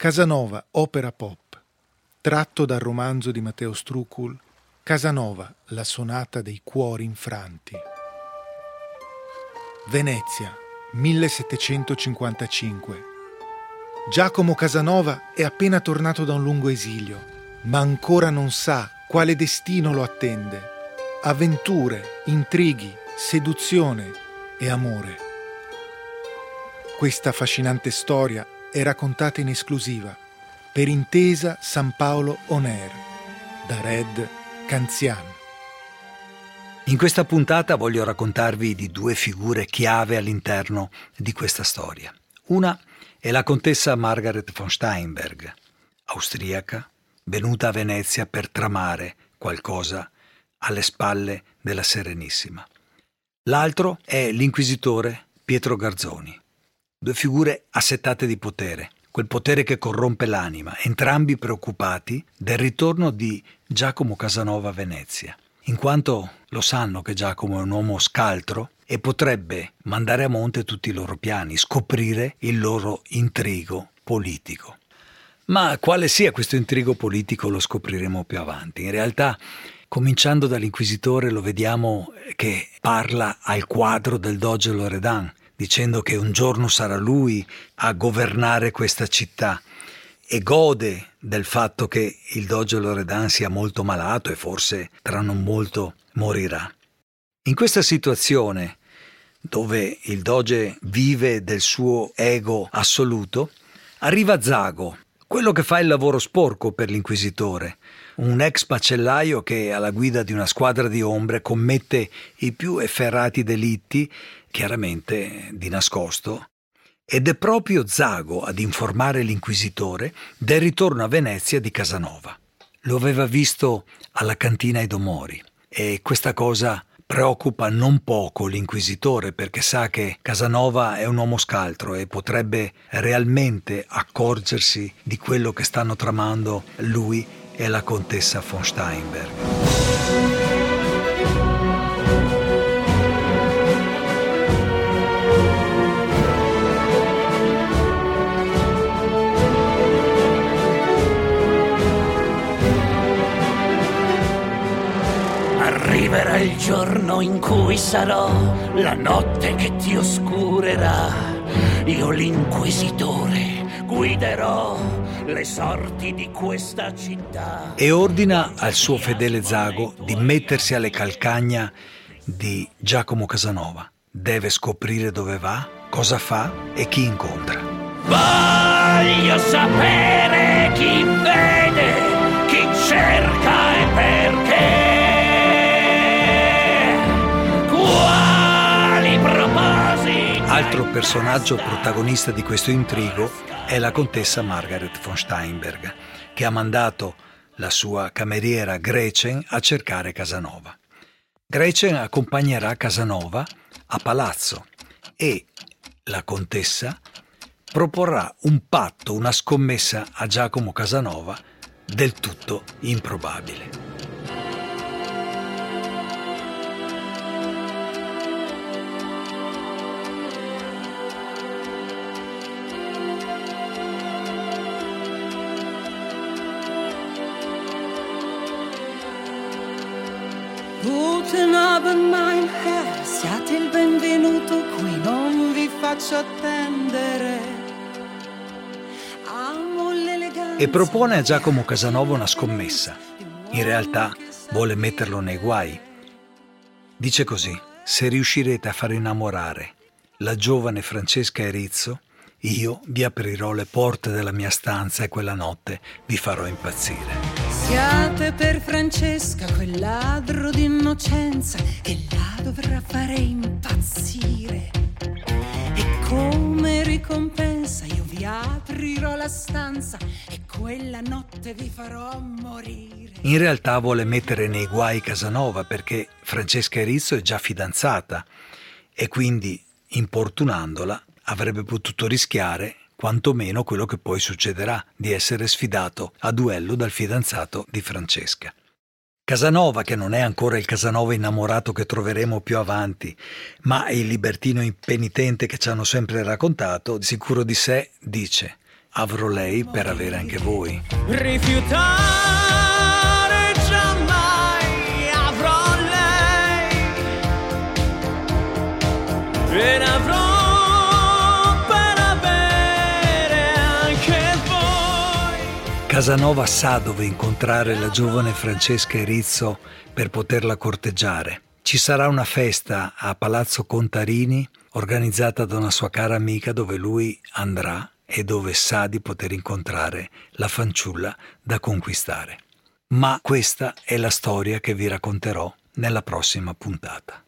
Casanova, opera pop, tratto dal romanzo di Matteo Strucul, Casanova, la sonata dei cuori infranti. Venezia, 1755. Giacomo Casanova è appena tornato da un lungo esilio, ma ancora non sa quale destino lo attende. Avventure, intrighi, seduzione e amore. Questa affascinante storia è raccontata in esclusiva per intesa San Paolo On da Red Canzian. In questa puntata voglio raccontarvi di due figure chiave all'interno di questa storia. Una è la contessa Margaret von Steinberg, austriaca, venuta a Venezia per tramare qualcosa alle spalle della Serenissima. L'altro è l'inquisitore Pietro Garzoni, Due figure assetate di potere, quel potere che corrompe l'anima, entrambi preoccupati del ritorno di Giacomo Casanova a Venezia, in quanto lo sanno che Giacomo è un uomo scaltro e potrebbe mandare a monte tutti i loro piani, scoprire il loro intrigo politico. Ma quale sia questo intrigo politico lo scopriremo più avanti. In realtà, cominciando dall'inquisitore, lo vediamo che parla al quadro del Doge Loredan, dicendo che un giorno sarà lui a governare questa città e gode del fatto che il doge Loredan sia molto malato e forse tra non molto morirà. In questa situazione, dove il doge vive del suo ego assoluto, arriva Zago, quello che fa il lavoro sporco per l'inquisitore, un ex macellaio che alla guida di una squadra di ombre commette i più efferrati delitti chiaramente di nascosto, ed è proprio Zago ad informare l'inquisitore del ritorno a Venezia di Casanova. Lo aveva visto alla cantina ai Domori e questa cosa preoccupa non poco l'inquisitore perché sa che Casanova è un uomo scaltro e potrebbe realmente accorgersi di quello che stanno tramando lui e la contessa von Steinberg. Giorno in cui sarò la notte che ti oscurerà. Io l'inquisitore guiderò le sorti di questa città. E ordina al suo fedele Zago di mettersi alle calcagna di Giacomo Casanova. Deve scoprire dove va, cosa fa e chi incontra. Voglio sapere chi vede, Altro personaggio protagonista di questo intrigo è la contessa Margaret von Steinberg, che ha mandato la sua cameriera Gretchen a cercare Casanova. Gretchen accompagnerà Casanova a palazzo e la contessa proporrà un patto, una scommessa a Giacomo Casanova del tutto improbabile. Guten Abend, mein Herr, siate il benvenuto qui, non vi faccio attendere. E propone a Giacomo Casanova una scommessa. In realtà vuole metterlo nei guai. Dice così: Se riuscirete a far innamorare la giovane Francesca Erizzo, io vi aprirò le porte della mia stanza e quella notte vi farò impazzire. Siate per Francesca quel ladro d'innocenza che la dovrà fare impazzire. E come ricompensa io vi aprirò la stanza e quella notte vi farò morire. In realtà vuole mettere nei guai Casanova perché Francesca Erizzo è già fidanzata e quindi, importunandola, avrebbe potuto rischiare quantomeno quello che poi succederà, di essere sfidato a duello dal fidanzato di Francesca. Casanova, che non è ancora il Casanova innamorato che troveremo più avanti, ma il libertino impenitente che ci hanno sempre raccontato, sicuro di sé, dice avrò lei per avere anche voi. Rifiutare Casanova sa dove incontrare la giovane Francesca Erizzo per poterla corteggiare. Ci sarà una festa a Palazzo Contarini organizzata da una sua cara amica dove lui andrà e dove sa di poter incontrare la fanciulla da conquistare. Ma questa è la storia che vi racconterò nella prossima puntata.